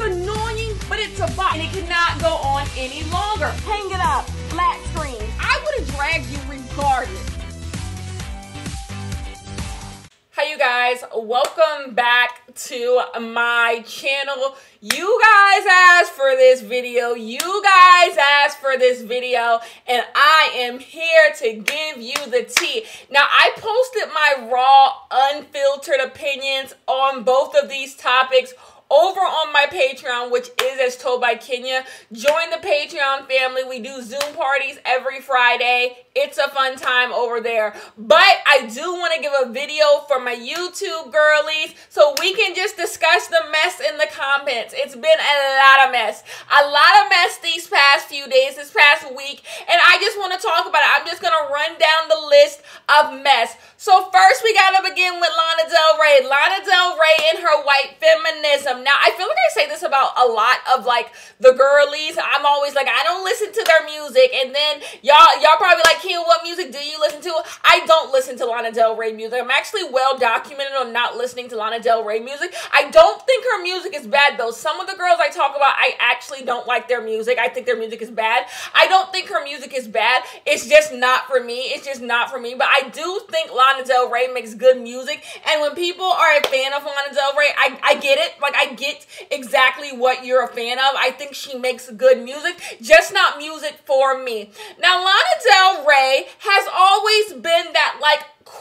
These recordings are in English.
It's annoying, but it's a bot, and it cannot go on any longer. Hang it up. Flat screen. I would have dragged you regardless. Hi, you guys. Welcome back to my channel. You guys asked for this video. You guys asked for this video, and I am here to give you the tea. Now, I posted my raw, unfiltered opinions on both of these topics over on my Patreon, which is as told by Kenya. Join the Patreon family. We do Zoom parties every Friday. It's a fun time over there. But I do want to give a video for my YouTube girlies so we can just discuss the mess in the comments. It's been a lot of mess. A lot of mess these past few days, this past week. And I just want to talk about it. I'm just going to run down the list of mess. So first we got to begin with Lana Del Rey. Lana Del Rey and her white feminism. Now, I feel like I say this about a lot of like the girlies. I'm always like, I don't listen to their music. And then y'all, y'all probably like, Kim, what music do you listen to? I don't listen to Lana Del Rey music. I'm actually well documented on not listening to Lana Del Rey music. I don't think her music is bad though. Some of the girls I talk about, I actually don't like their music. I think their music is bad. I don't think her music is bad. It's just not for me. It's just not for me. But I do think Lana Lana Del Rey makes good music. And when people are a fan of Lana Del Rey, I, I get it. Like, I get exactly what you're a fan of. I think she makes good music, just not music for me. Now, Lana Del Rey has always been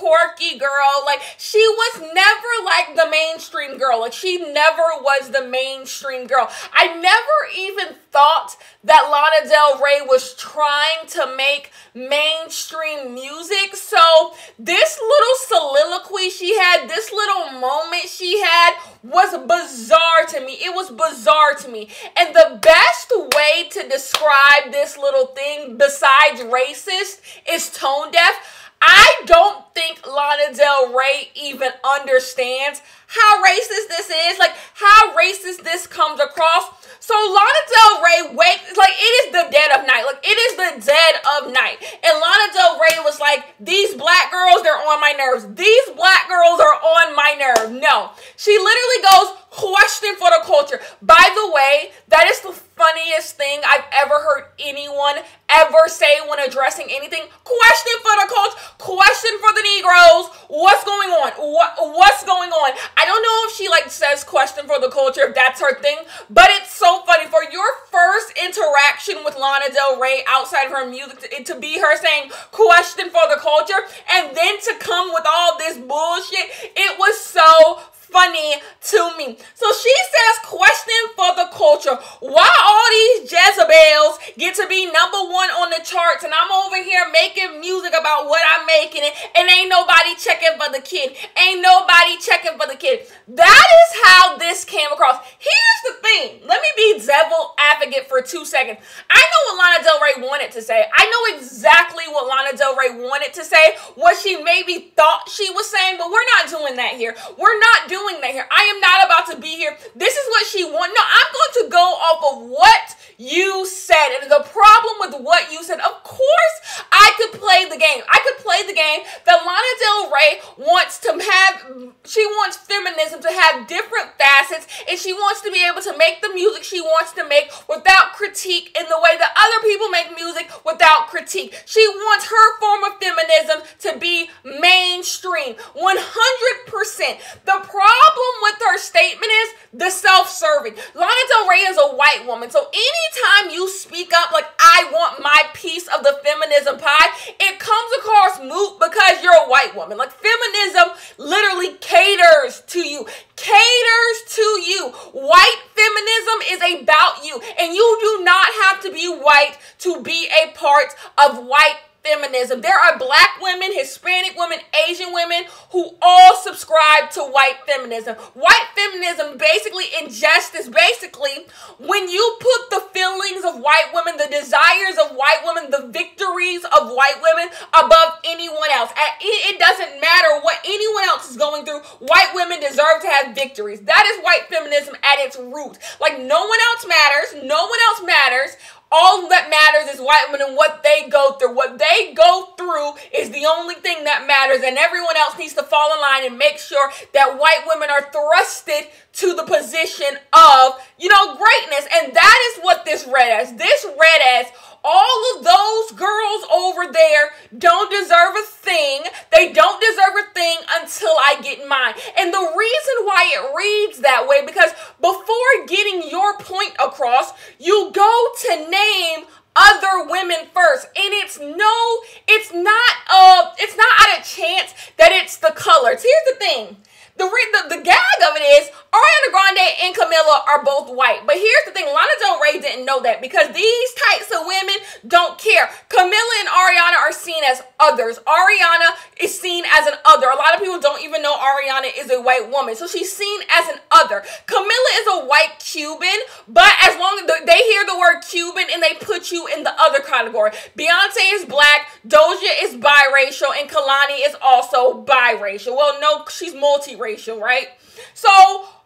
quirky girl. Like she was never like the mainstream girl. Like she never was the mainstream girl. I never even thought that Lana Del Rey was trying to make mainstream music. So this little soliloquy she had, this little moment she had was bizarre to me. It was bizarre to me. And the best way to describe this little thing besides racist is tone deaf. I don't think Lana Del Rey even understands how racist this is, like how racist this comes across. So Lana Del Rey wakes like it is the dead of night, like it is the dead of night, and Lana Del Rey was like, "These black girls, they're on my nerves. These black girls are on my nerve." No, she literally goes, "Question for the culture." By the way, that is the funniest thing I've ever heard anyone ever say when addressing anything. Question for the culture. Question for the Negroes. What's going on? What what's going on? I don't know if she like says question for the culture, if that's her thing, but it's so funny for your first interaction with Lana Del Rey outside of her music to, to be her saying question for the culture and then to come with all this bullshit. It was so funny to me. So she says, question for the culture. Why all these Jezebels get to be number one on the charts and I'm over here making music about what I'm making and ain't nobody checking for the kid. Ain't nobody checking for the kid. That is how this came across. Here's the thing. Let me be devil advocate for two seconds. I know what Lana Del Rey wanted to say. I know exactly what Lana Del Rey wanted to say, what she maybe thought she was saying, but we're not doing that here. We're not doing that here. I am not about to be here. This is what she want. No, I'm going to go off of what you said. And the problem with what you said, of course, I could play the game. I could play the game that Lana Del Rey wants to have, she wants feminism to have different facets, and she wants to be able to make the music she wants to make without critique in the way that other people make music without critique. She wants her form of feminism to be mainstream 100%. The problem with her statement is the self serving. Lana Del Rey is a white woman, so any anytime you speak up like I want my piece of the feminism pie, it comes across moot because you're a white woman. Like feminism literally caters to you, caters to you. White feminism is about you, and you do not have to be white to be a part of white feminism. There are black women, Hispanic women, Asian women who all subscribe to white feminism. White feminism basically injustice, basically, when you put the feelings of white women, the desires of white women, the victories of white women above anyone else. It doesn't matter what anyone else is going through. White women deserve to have victories. That is white feminism at its root. Like no one else matters. No one else matters. All that matters is white women and what they go through. What they go through is the only thing that matters, and everyone else needs to fall in line and make sure that white women are thrusted to the position of, you know, greatness. And that is what this red ass. This red ass all of those girls over there don't deserve a thing. They don't deserve a thing until I get mine. And the reason why it reads that way, because before getting your point across, you go to name other women first and it's no it's not uh it's not out of chance that it's the colors here's the thing the, the the gag of it is Ariana Grande and Camila are both white. But here's the thing, Lana Del Rey didn't know that because these types of women don't care. Camila and Ariana are seen as others. Ariana is seen as an other. A lot of people don't even know Ariana is a white woman. So she's seen as an other. Camila is a white Cuban, but as long as they hear the word Cuban and they put you in the other category. Beyonce is black, Doja is biracial, and Kehlani is also biracial. Well, no, she's multiracial, right? So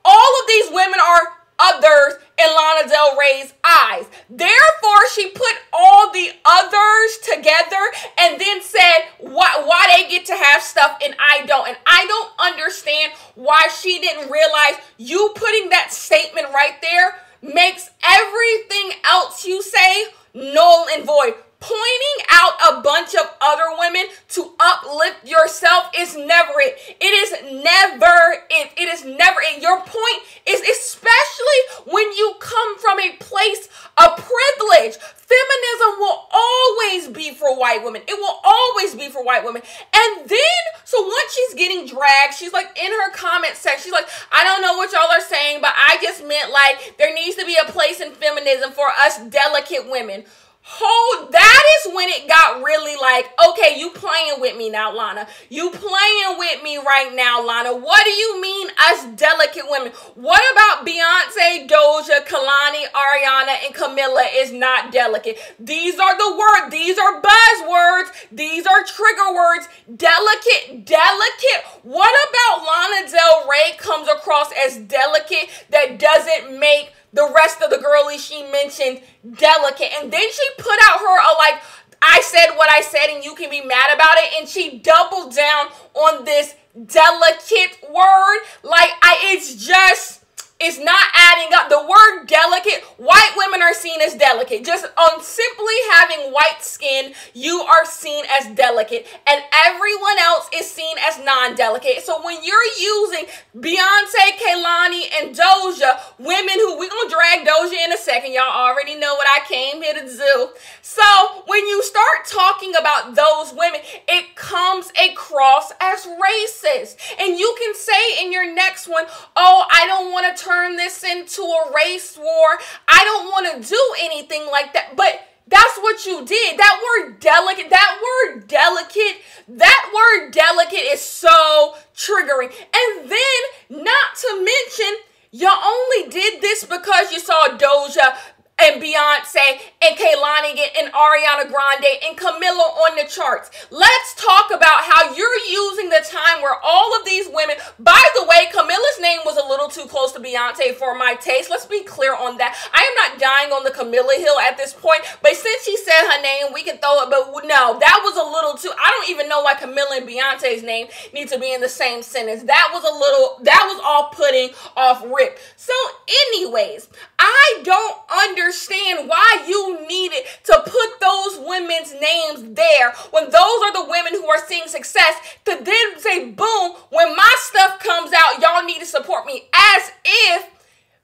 all of these women are others in Lana Del Rey's eyes. Therefore, she put all the others together and then said why, why they get to have stuff and I don't. And I don't understand why she didn't realize you putting that statement right there makes everything else you say null and void pointing out a bunch of other women to uplift yourself is never it. It is never it. It is never it. Your point is especially when you come from a place of privilege. Feminism will always be for white women. It will always be for white women. And then, so once she's getting dragged, she's like in her comment section, she's like, I don't know what y'all are saying, but I just meant like there needs to be a place in feminism for us delicate women. Hold that is when it got really like, okay, you playing with me now, Lana. You playing with me right now, Lana. What do you mean us delicate women? What about Beyonce, Doja, Kehlani, Ariana, and Camila is not delicate? These are the words, these are buzzwords, these are trigger words. Delicate, delicate. What about Lana Del Rey comes across as delicate that doesn't make the rest of the girlies she mentioned delicate. And then she put out her a like, I said what I said and you can be mad about it. And she doubled down on this delicate word. Like I it's just it's not adding up. The word delicate, white women are seen as delicate. Just on simply having white skin, you are seen as delicate, and everyone else is seen as non delicate. So when you're using Beyonce, Kehlani, and Doja, women who we're gonna drag Doja in a second, y'all already know what I came here to do. So when you start talking about those women, it comes across as racist. And you can say in your next one, oh, I don't want to turn turn this into a race war. I don't want to do anything like that. But that's what you did. That word delicate, that word delicate, that word delicate is so triggering. And then, not to mention, you only did this because you saw Doja and Beyonce and Kehlani and Ariana Grande and Camila on the charts. Let's talk about how you're using the time where all of these women, by the way, Camila's name was a little too close to Beyonce for my taste. Let's be clear on that. I am not dying on the Camila Hill at this point, but since she said her name, we can throw it. But no, that was a little too, I don't even know why Camila and Beyonce's name need to be in the same sentence. That was a little, that was all putting off rip. So anyways, I don't understand understand why you needed to put those women's names there when those are the women who are seeing success to then say, boom, when my stuff comes out, y'all need to support me. As if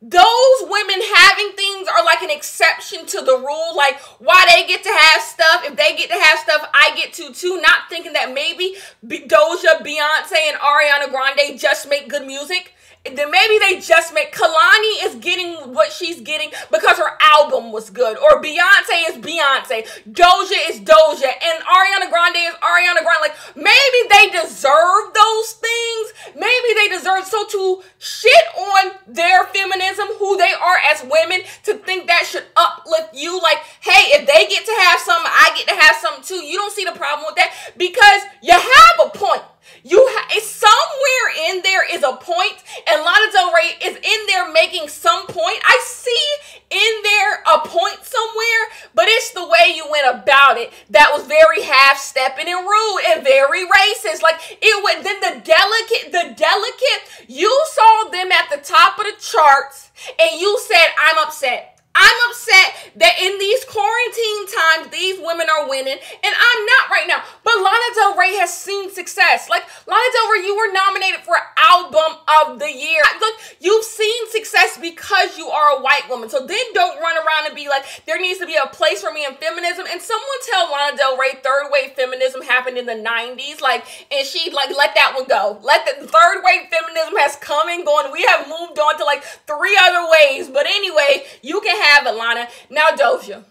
those women having things are like an exception to the rule. Like, why they get to have stuff, if they get to have stuff, I get to too. Not thinking that maybe Doja, Beyonce, and Ariana Grande just make good music then maybe they just make Kehlani is getting what she's getting because her album was good, or Beyonce is Beyonce, Doja is Doja, and Ariana Grande is Ariana Grande. Like maybe they deserve those things. Maybe they deserve so to shit on their feminism, who they are as women, to think that should uplift you. Like, hey, if they get to have some, I get to have some too. You don't see the problem with that because you have a point. You ha- somewhere in there is a point, and Lana Del Rey is in there making some point. I see in there a point somewhere, but it's the way you went about it that was very half stepping and rude and very racist. Like it went then the delicate, the delicate, you saw them at the top of the charts and you said, I'm upset. I'm upset that in these quarantine times, these women are winning, and I'm not right now. But Lana Del Rey has seen success. Like Lana Del Rey, you were nominated for Album of the Year. Look, you've seen success because you are a white woman. So then don't run around and be like, there needs to be a place for me in feminism. And someone tell Lana Del Rey third wave feminism happened in the 90s. Like, and she like let that one go. Let the third wave feminism has come and gone. We have moved on to like three other ways. But anyway, you can have it, Lana. Now Doja.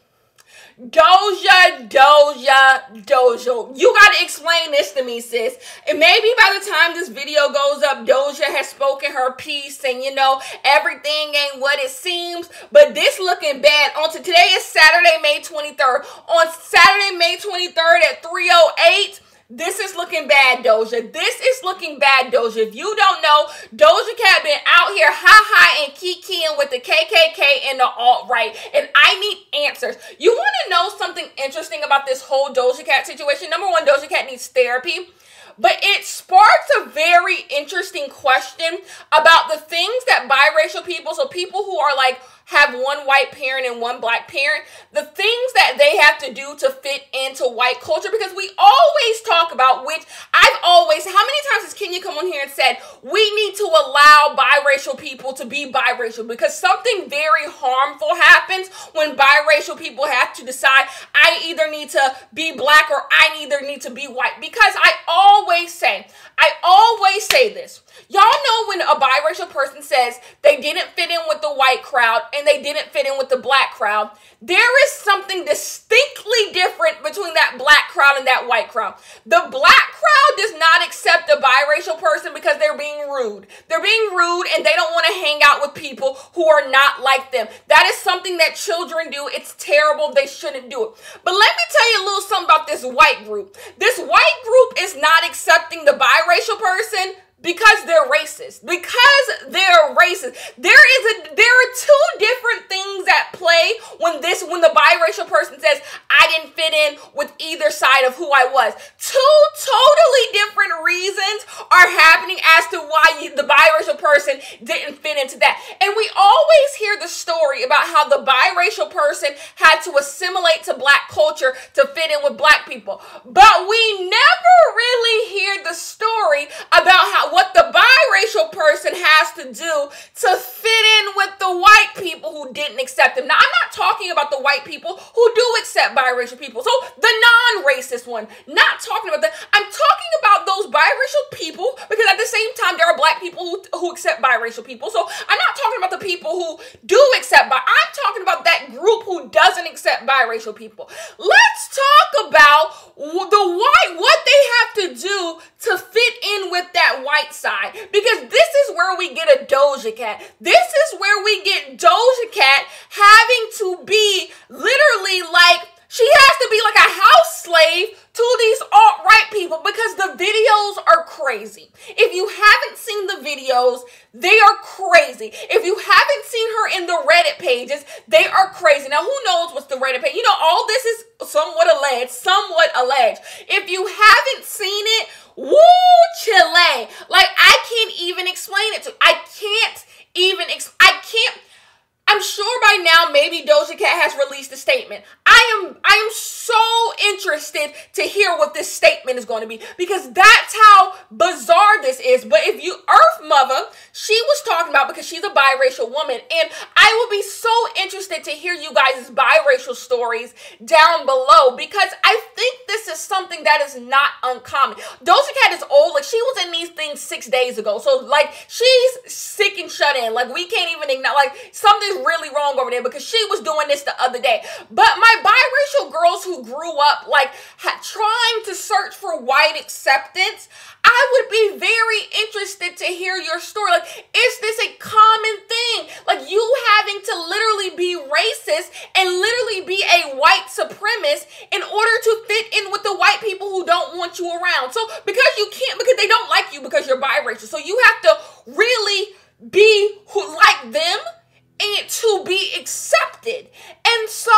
Doja, Doja, Doja. You gotta explain this to me, sis. And maybe by the time this video goes up, Doja has spoken her piece and you know, everything ain't what it seems. But this looking bad. On to today is Saturday, May 23rd. On Saturday, May 23rd at 308. This is looking bad, Doja. This is looking bad, Doja. If you don't know, Doja Cat been out here ha ha and kikiing with the KKK and the alt right, and I need answers. You want to know something interesting about this whole Doja Cat situation? Number one, Doja Cat needs therapy. But it sparks a very interesting question about the things that biracial people, so people who are like have one white parent and one black parent, the things that they have to do to fit into white culture, because we always talk about which I've always, how many times has Kenya come on here and said, we need to allow biracial people to be biracial because something very harmful happens when biracial people have to decide, I either need to be black or I either need to be white. Because I always say, I always say this. Y'all know when a biracial person says they didn't fit in with the white crowd and they didn't fit in with the black crowd, there is something distinctly different between that black crowd and that white crowd. The black crowd does not accept a biracial person because they're being rude. They're being rude and they don't want to hang out with people who are not like them. That is something that children do. It's terrible. They shouldn't do it. But let me tell you a little something about this white group. This white group is not accepting the biracial person because they're racist. Because they're racist. There is a there are two different things at play when this when the biracial person says I didn't fit in with either side of who I was. Two totally different reasons are happening as to why you, the biracial person didn't fit into that. And we always hear the story about how the biracial person had to assimilate to black culture to fit in with black people. But we never really hear the story about how what the biracial person has to do to fit in with the white people who didn't accept them. Now, I'm not talking about the white people who do accept biracial people. So the non-racist one, not talking about that. I'm talking about those biracial people because at the same time there are black people who, who accept biracial people. So I'm not talking about the people who do accept bi. I'm talking about that group who doesn't accept biracial people. Let's talk about the white what they have to do to fit in side because this is where we get a Doja Cat. This is where we get Doja Cat having to be literally like she has to be like a house slave to these alt-right people because the videos are crazy. If you haven't seen the videos, they are crazy. If you haven't seen her in the Reddit pages, they are crazy. Now, who knows what's the Reddit page? You know, all this is somewhat alleged, somewhat alleged. If you haven't seen it, woo, Chile. Like, I can't even explain it to I can't even, ex- I can't I'm sure by now maybe Doja Cat has released a statement. I am I am so interested to hear what this statement is going to be because that's how bizarre this is. But if you Earth Mother, she was talking about because she's a biracial woman, and I will be so interested to hear you guys' biracial stories down below because I think this is something that is not uncommon. Doja Cat is old, like she was in these things six days ago, so like she's sick and shut in. Like we can't even ignore like something really wrong over there because she was doing this the other day. But my biracial girls who grew up like ha- trying to search for white acceptance, I would be very interested to hear your story. Like, is this a common thing? Like, you having to literally be racist and literally be a white supremacist in order to fit in with the white people who don't want you around. So, because you can't, because they don't like you because you're biracial. So, you have to really be who like them and to be accepted. And so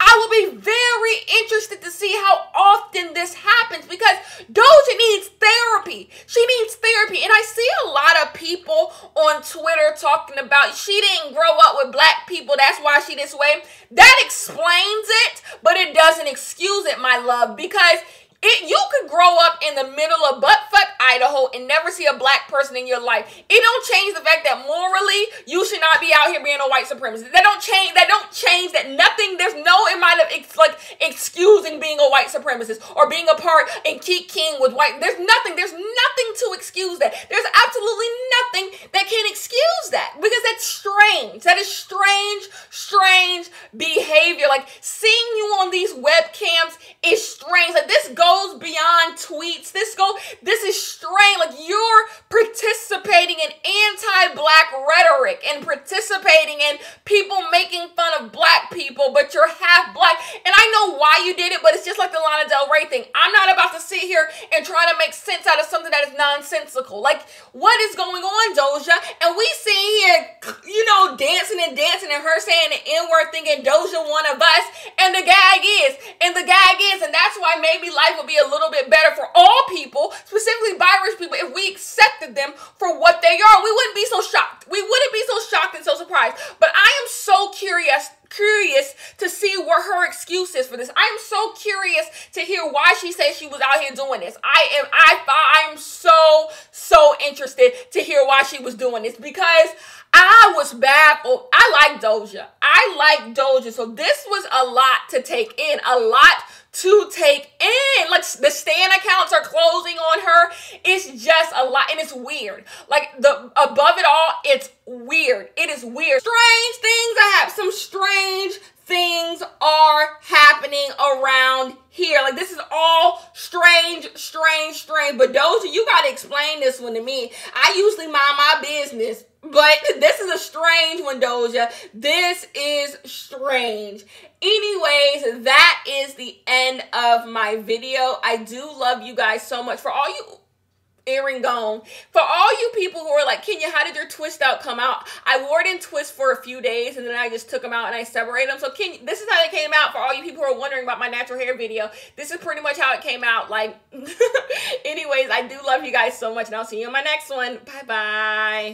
I will be very interested to see how often this happens because Doja needs therapy. She needs therapy. And I see a lot of people on Twitter talking about she didn't grow up with black people, that's why she this way. That explains it, but it doesn't excuse it, my love, because it, you could grow up in the middle of buttfuck Idaho and never see a black person in your life. It don't change the fact that morally you should not be out here being a white supremacist. That don't change. That don't change. That nothing. There's no amount of ex, like excusing being a white supremacist or being a part Keep King with white. There's nothing. There's nothing to excuse that. There's absolutely nothing that can excuse that because that's strange. That is strange, strange behavior. Like seeing you on these webcams is strange. Like this goes beyond tweets. This go this is strange. Like you're participating in anti-black rhetoric and participating in people making fun of black people, but you're half black. And I know why you did it, but it's just like the Lana Del Rey thing. I'm not about to sit here and try to make sense out of something that is nonsensical. Like what is going on, Doja? And we see here, you know, dancing and dancing and her saying the N-word thinking Doja one of us. And the gag is, and the gag is, and that's why maybe life would be a little bit better for all people, specifically biracial people, if we accepted them for what they are. We wouldn't be so shocked. We wouldn't be so shocked and so surprised. But I am so curious curious to see what her excuse is for this. I am so curious to hear why she says she was out here doing this. I am I I am so so interested to hear why she was doing this because I was baffled. I like Doja. I like Doja. So this was a lot to take in, a lot to take in. Like the Stan accounts are closing on her. It's just a lot, and it's weird. Like the above it all, it's weird. It is weird. Strange things I have. Some strange things are happening around here. Like this is all strange, strange, strange. But Doja, you gotta explain this one to me. I usually mind my business. But this is a strange one, Doja. This is strange. Anyways, that is the end of my video. I do love you guys so much. For all you earring gone. For all you people who are like, Kenya, how did your twist out come out? I wore it in twist for a few days and then I just took them out and I separated them. So Kenya, this is how they came out for all you people who are wondering about my natural hair video. This is pretty much how it came out. Like, anyways, I do love you guys so much and I'll see you in my next one. Bye-bye.